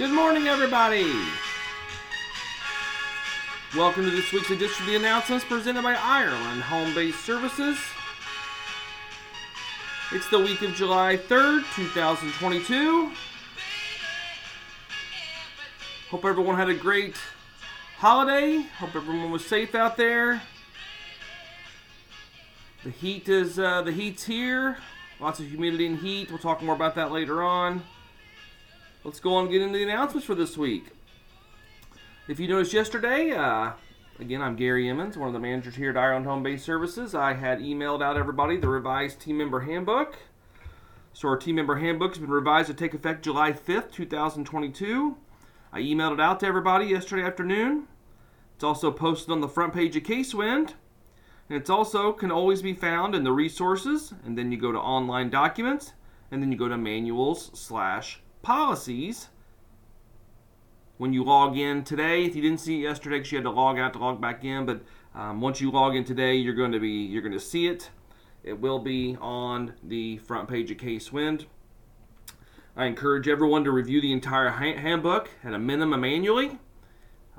Good morning, everybody. Welcome to this week's edition of the announcements presented by Ireland Home Based Services. It's the week of July 3rd, 2022. Hope everyone had a great holiday. Hope everyone was safe out there. The heat is uh, the heat's here. Lots of humidity and heat. We'll talk more about that later on. Let's go on and get into the announcements for this week. If you noticed yesterday, uh, again, I'm Gary Emmons, one of the managers here at Ireland Home Base Services. I had emailed out everybody the revised team member handbook. So our team member handbook has been revised to take effect July 5th, 2022. I emailed it out to everybody yesterday afternoon. It's also posted on the front page of Casewind. And it's also can always be found in the resources, and then you go to online documents, and then you go to manuals slash policies. When you log in today, if you didn't see it yesterday, because you had to log out to log back in, but um, once you log in today, you're going to be you're going to see it. It will be on the front page of Casewind. I encourage everyone to review the entire handbook at a minimum annually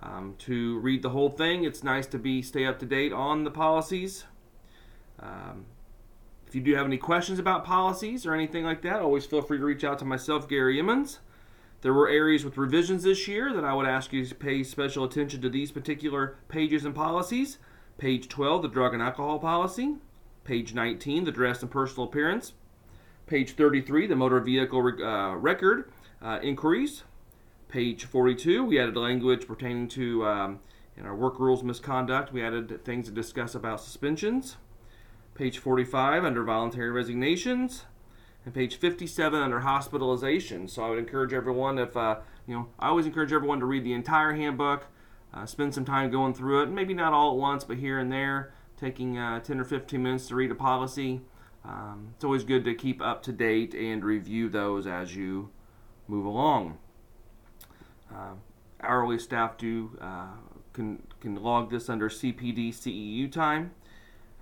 um, to read the whole thing. It's nice to be stay up to date on the policies. Um, if you do have any questions about policies or anything like that, always feel free to reach out to myself, Gary Emmons. There were areas with revisions this year that I would ask you to pay special attention to these particular pages and policies. Page 12, the drug and alcohol policy. Page 19, the dress and personal appearance. Page 33, the motor vehicle uh, record uh, inquiries. Page 42, we added language pertaining to um, in our work rules misconduct. We added things to discuss about suspensions. Page 45 under voluntary resignations, and page 57 under hospitalization. So I would encourage everyone, if uh, you know, I always encourage everyone to read the entire handbook, uh, spend some time going through it. Maybe not all at once, but here and there, taking uh, 10 or 15 minutes to read a policy. Um, it's always good to keep up to date and review those as you move along. Uh, hourly staff do uh, can can log this under CPD CEU time.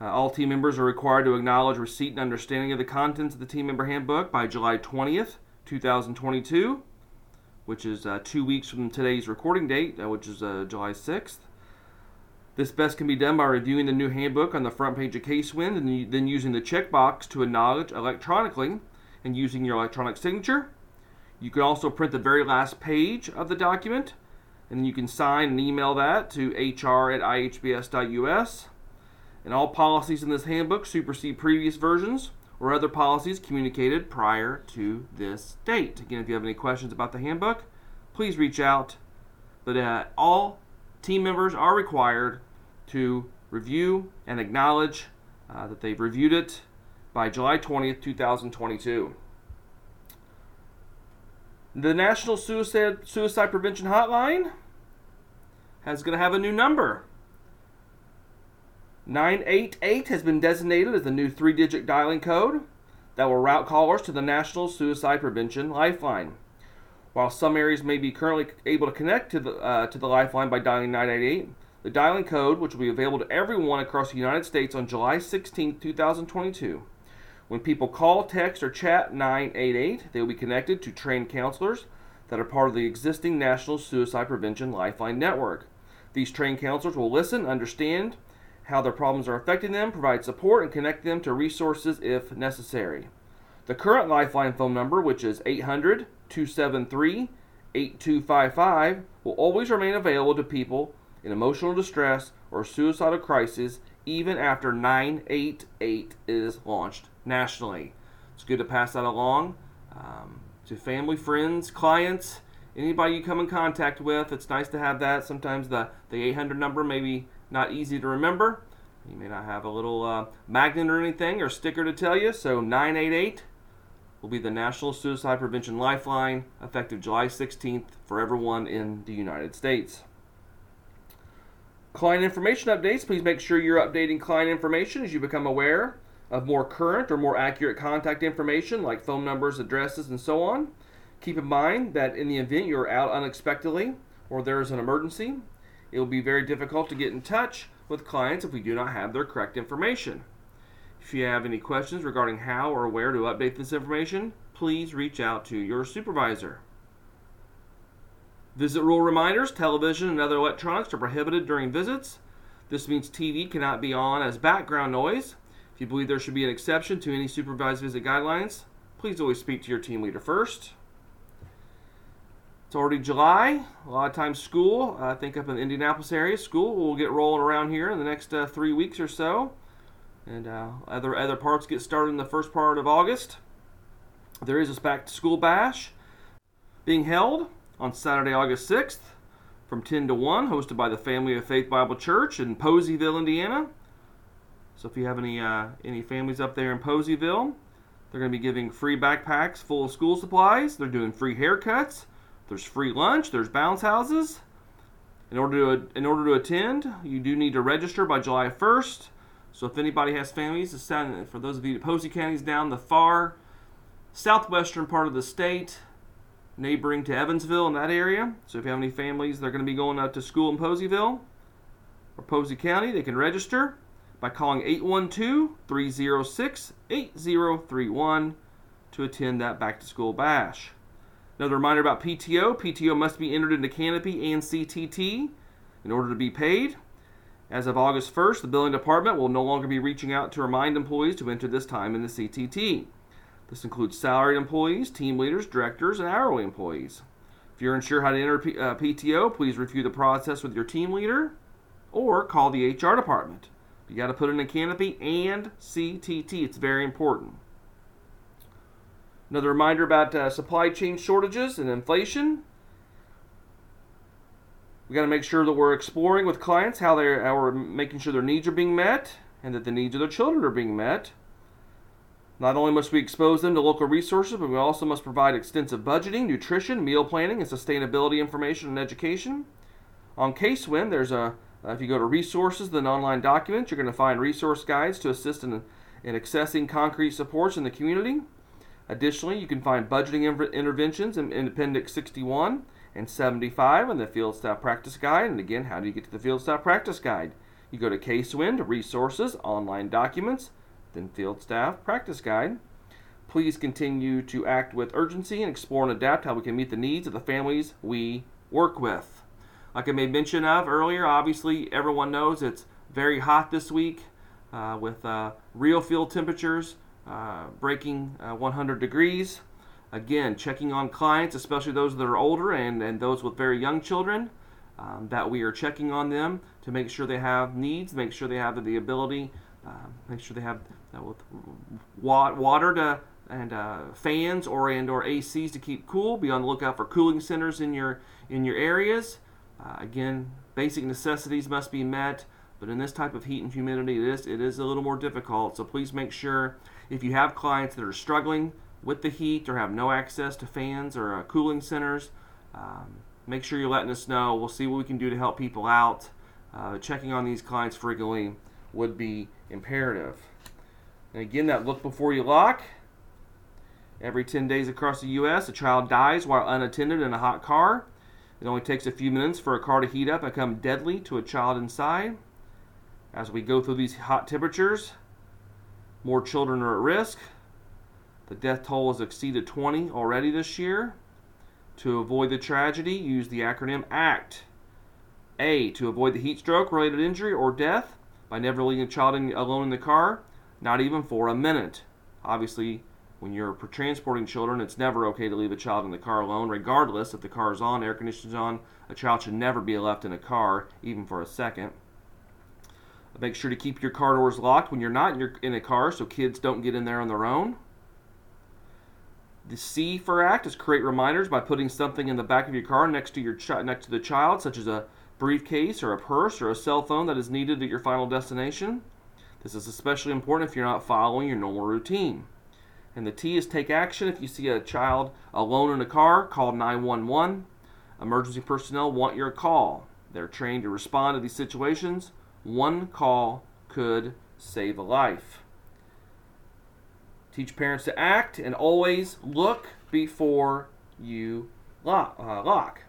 Uh, all team members are required to acknowledge receipt and understanding of the contents of the team member handbook by July 20th, 2022, which is uh, two weeks from today's recording date, uh, which is uh, July 6th. This best can be done by reviewing the new handbook on the front page of Casewind and then using the checkbox to acknowledge electronically and using your electronic signature. You can also print the very last page of the document, and you can sign and email that to hr at ihbs.us. And all policies in this handbook supersede previous versions or other policies communicated prior to this date. Again, if you have any questions about the handbook, please reach out. But uh, all team members are required to review and acknowledge uh, that they've reviewed it by July 20th, 2022. The National Suicide Suicide Prevention Hotline is going to have a new number. 988 has been designated as the new three-digit dialing code that will route callers to the National Suicide Prevention Lifeline. While some areas may be currently able to connect to the uh, to the lifeline by dialing 988, the dialing code, which will be available to everyone across the United States on July 16, 2022, when people call, text, or chat 988, they will be connected to trained counselors that are part of the existing National Suicide Prevention Lifeline Network. These trained counselors will listen, understand how their problems are affecting them, provide support, and connect them to resources if necessary. The current Lifeline phone number, which is 800 273 8255, will always remain available to people in emotional distress or suicidal crisis even after 988 is launched nationally. It's good to pass that along um, to family, friends, clients, anybody you come in contact with. It's nice to have that. Sometimes the, the 800 number may be not easy to remember. You may not have a little uh, magnet or anything or sticker to tell you. So 988 will be the National Suicide Prevention Lifeline effective July 16th for everyone in the United States. Client information updates. Please make sure you're updating client information as you become aware of more current or more accurate contact information like phone numbers, addresses, and so on. Keep in mind that in the event you're out unexpectedly or there is an emergency, it will be very difficult to get in touch with clients if we do not have their correct information. If you have any questions regarding how or where to update this information, please reach out to your supervisor. Visit rule reminders, television, and other electronics are prohibited during visits. This means TV cannot be on as background noise. If you believe there should be an exception to any supervised visit guidelines, please always speak to your team leader first. It's already July. A lot of times, school, I think up in the Indianapolis area, school will get rolling around here in the next uh, three weeks or so. And uh, other, other parts get started in the first part of August. There is a back to school bash being held on Saturday, August 6th from 10 to 1, hosted by the Family of Faith Bible Church in Poseyville, Indiana. So if you have any uh, any families up there in Poseyville, they're going to be giving free backpacks full of school supplies. They're doing free haircuts. There's free lunch. There's bounce houses. In order to in order to attend, you do need to register by July 1st. So if anybody has families, for those of you, in Posey County is down the far southwestern part of the state, neighboring to Evansville in that area. So if you have any families that are going to be going out to school in Poseyville or Posey County, they can register by calling 812 306 8031 to attend that back to school bash. Another reminder about PTO PTO must be entered into Canopy and CTT in order to be paid. As of August 1st, the billing department will no longer be reaching out to remind employees to enter this time in the CTT. This includes salaried employees, team leaders, directors, and hourly employees. If you're unsure how to enter P- uh, PTO, please review the process with your team leader or call the HR department. You got to put in a canopy and CTT. It's very important. Another reminder about uh, supply chain shortages and inflation. We got to make sure that we're exploring with clients how they're how we're making sure their needs are being met and that the needs of their children are being met. Not only must we expose them to local resources, but we also must provide extensive budgeting, nutrition, meal planning, and sustainability information and education. On CaseWin, there's a uh, if you go to resources, then online documents, you're going to find resource guides to assist in, in accessing concrete supports in the community. Additionally, you can find budgeting interventions in, in Appendix 61 and 75 in the Field Staff Practice Guide. And again, how do you get to the Field Staff Practice Guide? You go to CaseWin to Resources, Online Documents, then Field Staff Practice Guide. Please continue to act with urgency and explore and adapt how we can meet the needs of the families we work with. Like I made mention of earlier, obviously everyone knows it's very hot this week uh, with uh, real field temperatures uh, breaking uh, 100 degrees. Again, checking on clients, especially those that are older and, and those with very young children, um, that we are checking on them to make sure they have needs, make sure they have the ability, uh, make sure they have uh, water to and uh, fans or and or ACs to keep cool. Be on the lookout for cooling centers in your in your areas. Again, basic necessities must be met, but in this type of heat and humidity, it is it is a little more difficult. So please make sure if you have clients that are struggling with the heat or have no access to fans or uh, cooling centers, um, make sure you're letting us know. We'll see what we can do to help people out. Uh, checking on these clients frequently would be imperative. And again, that look before you lock. Every 10 days across the U.S., a child dies while unattended in a hot car. It only takes a few minutes for a car to heat up and become deadly to a child inside. As we go through these hot temperatures, more children are at risk. The death toll has exceeded 20 already this year. To avoid the tragedy, use the acronym ACT. A. To avoid the heat stroke related injury or death by never leaving a child in, alone in the car, not even for a minute. Obviously, when you're transporting children, it's never okay to leave a child in the car alone, regardless if the car is on, air conditioning is on. A child should never be left in a car, even for a second. Make sure to keep your car doors locked when you're not in, your, in a car so kids don't get in there on their own. The C for ACT is create reminders by putting something in the back of your car next to your next to the child, such as a briefcase or a purse or a cell phone that is needed at your final destination. This is especially important if you're not following your normal routine. And the T is take action. If you see a child alone in a car, call 911. Emergency personnel want your call. They're trained to respond to these situations one call could save a life. Teach parents to act and always look before you lock. Uh, lock.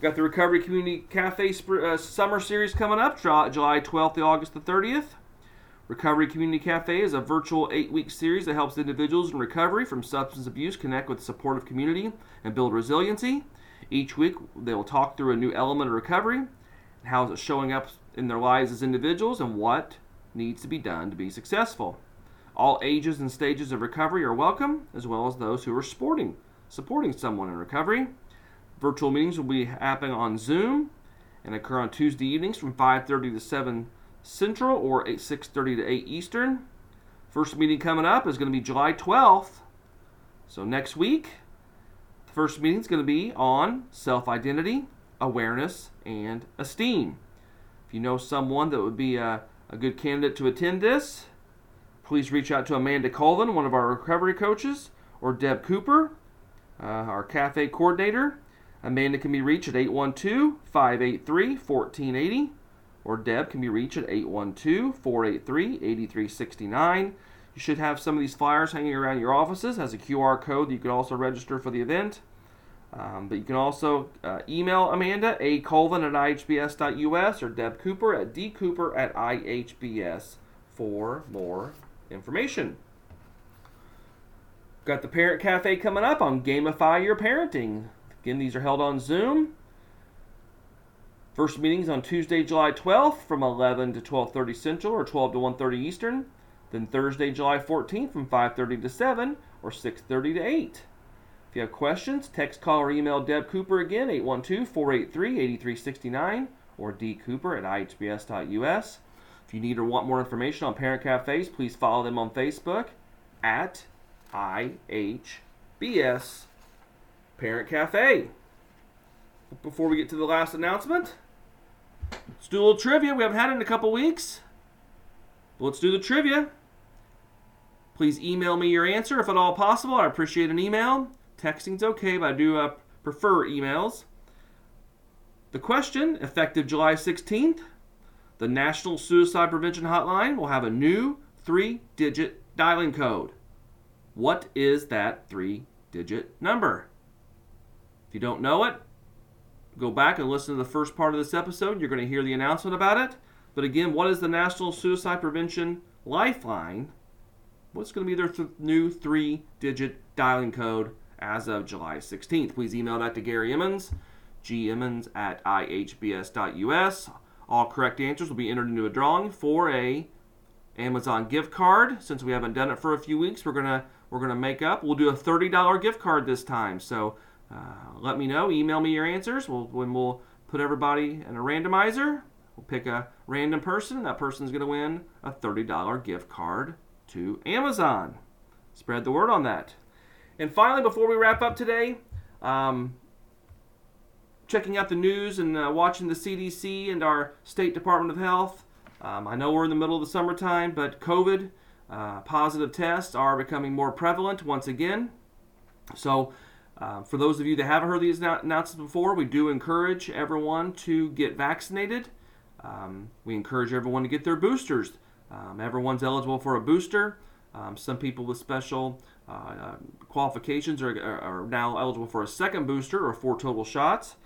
Got the Recovery Community Cafe uh, Summer Series coming up, July 12th to August the 30th. Recovery Community Cafe is a virtual eight week series that helps individuals in recovery from substance abuse connect with a supportive community and build resiliency. Each week, they will talk through a new element of recovery, how is it showing up in their lives as individuals, and what needs to be done to be successful. All ages and stages of recovery are welcome, as well as those who are sporting, supporting someone in recovery. Virtual meetings will be happening on Zoom and occur on Tuesday evenings from 5:30 to 7 Central or 6:30 to 8 Eastern. First meeting coming up is going to be July 12th. So next week, the first meeting is going to be on self-identity, awareness, and esteem. If you know someone that would be a, a good candidate to attend this, please reach out to Amanda Colvin, one of our recovery coaches, or Deb Cooper, uh, our cafe coordinator. Amanda can be reached at 812 583 1480, or Deb can be reached at 812 483 8369. You should have some of these flyers hanging around your offices as a QR code that you can also register for the event. Um, but you can also uh, email Amanda, a colvin at ihbs.us, or Deb Cooper at dcooper at ihbs for more information. Got the Parent Cafe coming up on Gamify Your Parenting. Again, these are held on Zoom. First meetings on Tuesday, July 12th from 11 to 12:30 Central or 12 to 1:30 Eastern. Then Thursday, July 14th from 5:30 to 7 or 6:30 to 8. If you have questions, text, call, or email Deb Cooper again, 812-483-8369 or dcooper at ihbs.us. If you need or want more information on parent cafes, please follow them on Facebook at IHBS Parent Cafe. Before we get to the last announcement, let's do a little trivia. We haven't had it in a couple weeks. But let's do the trivia. Please email me your answer if at all possible. I appreciate an email. Texting's okay, but I do uh, prefer emails. The question, effective July 16th, the National Suicide Prevention Hotline will have a new three digit dialing code. What is that three digit number? If you don't know it, go back and listen to the first part of this episode. You're going to hear the announcement about it. But again, what is the National Suicide Prevention Lifeline? What's going to be their th- new three digit dialing code as of July 16th? Please email that to Gary Emmons, gemmons at ihbs.us. All correct answers will be entered into a drawing for a Amazon gift card. Since we haven't done it for a few weeks, we're gonna we're gonna make up. We'll do a $30 gift card this time. So uh, let me know. Email me your answers. We'll, when we'll put everybody in a randomizer, we'll pick a random person. That person's to win a $30 gift card to Amazon. Spread the word on that. And finally, before we wrap up today, um, checking out the news and uh, watching the CDC and our State Department of Health. Um, I know we're in the middle of the summertime, but COVID uh, positive tests are becoming more prevalent once again. So, uh, for those of you that haven't heard these announcements before, we do encourage everyone to get vaccinated. Um, we encourage everyone to get their boosters. Um, everyone's eligible for a booster. Um, some people with special uh, uh, qualifications are, are, now eligible for a second booster or four total shots.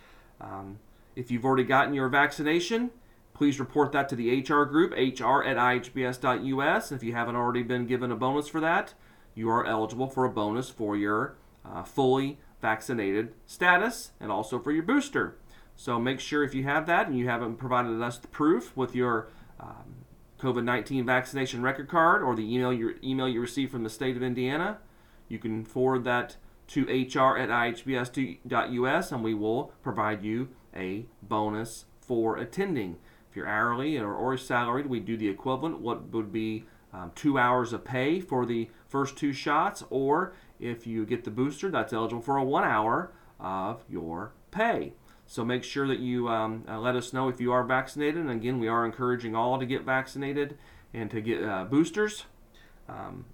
Um, if you've already gotten your vaccination, please report that to the HR group, hr at ihbs.us. If you haven't already been given a bonus for that, you are eligible for a bonus for your uh, fully vaccinated status and also for your booster. So make sure if you have that and you haven't provided us the proof with your um, COVID 19 vaccination record card or the email you, email you received from the state of Indiana, you can forward that to hr at ihbs.us and we will provide you a bonus for attending. If you're hourly or, or salaried, we do the equivalent, what would be um, two hours of pay for the first two shots, or if you get the booster, that's eligible for a one hour of your pay. So make sure that you um, uh, let us know if you are vaccinated. And again, we are encouraging all to get vaccinated and to get uh, boosters. Um,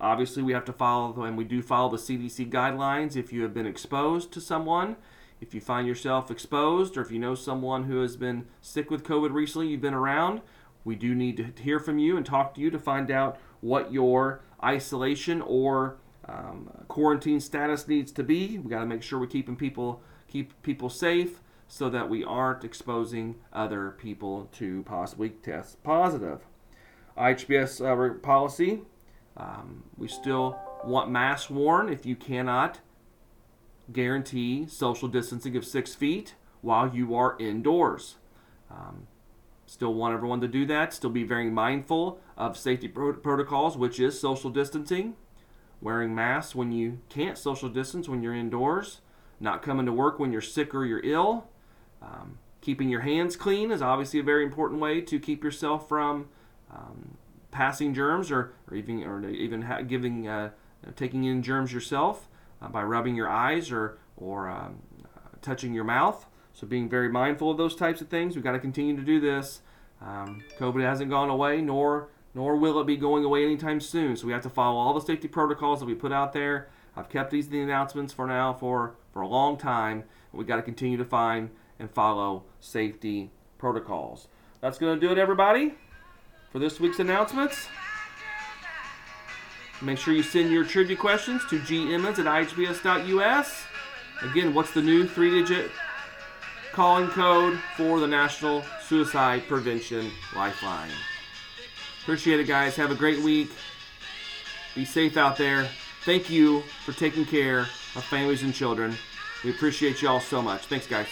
obviously, we have to follow, and we do follow the CDC guidelines if you have been exposed to someone. If you find yourself exposed, or if you know someone who has been sick with COVID recently, you've been around, we do need to hear from you and talk to you to find out what your isolation or um, quarantine status needs to be. We got to make sure we're keeping people keep people safe so that we aren't exposing other people to possibly test positive. IHBS uh, policy: um, we still want masks worn if you cannot guarantee social distancing of six feet while you are indoors. Um, still want everyone to do that. Still be very mindful of safety pro- protocols, which is social distancing, wearing masks when you can't social distance when you're indoors, not coming to work when you're sick or you're ill. Um, keeping your hands clean is obviously a very important way to keep yourself from um, passing germs or, or even or even ha- giving uh, taking in germs yourself uh, by rubbing your eyes or or um, touching your mouth. So being very mindful of those types of things. We've got to continue to do this. Um, COVID hasn't gone away, nor nor will it be going away anytime soon. So we have to follow all the safety protocols that we put out there. I've kept these the announcements for now for for a long time. We've got to continue to find and follow safety protocols. That's going to do it, everybody, for this week's announcements. Make sure you send your trivia questions to gemmons at ihbs.us. Again, what's the new three digit calling code for the National Suicide Prevention Lifeline? Appreciate it, guys. Have a great week. Be safe out there. Thank you for taking care of families and children. We appreciate you all so much. Thanks, guys.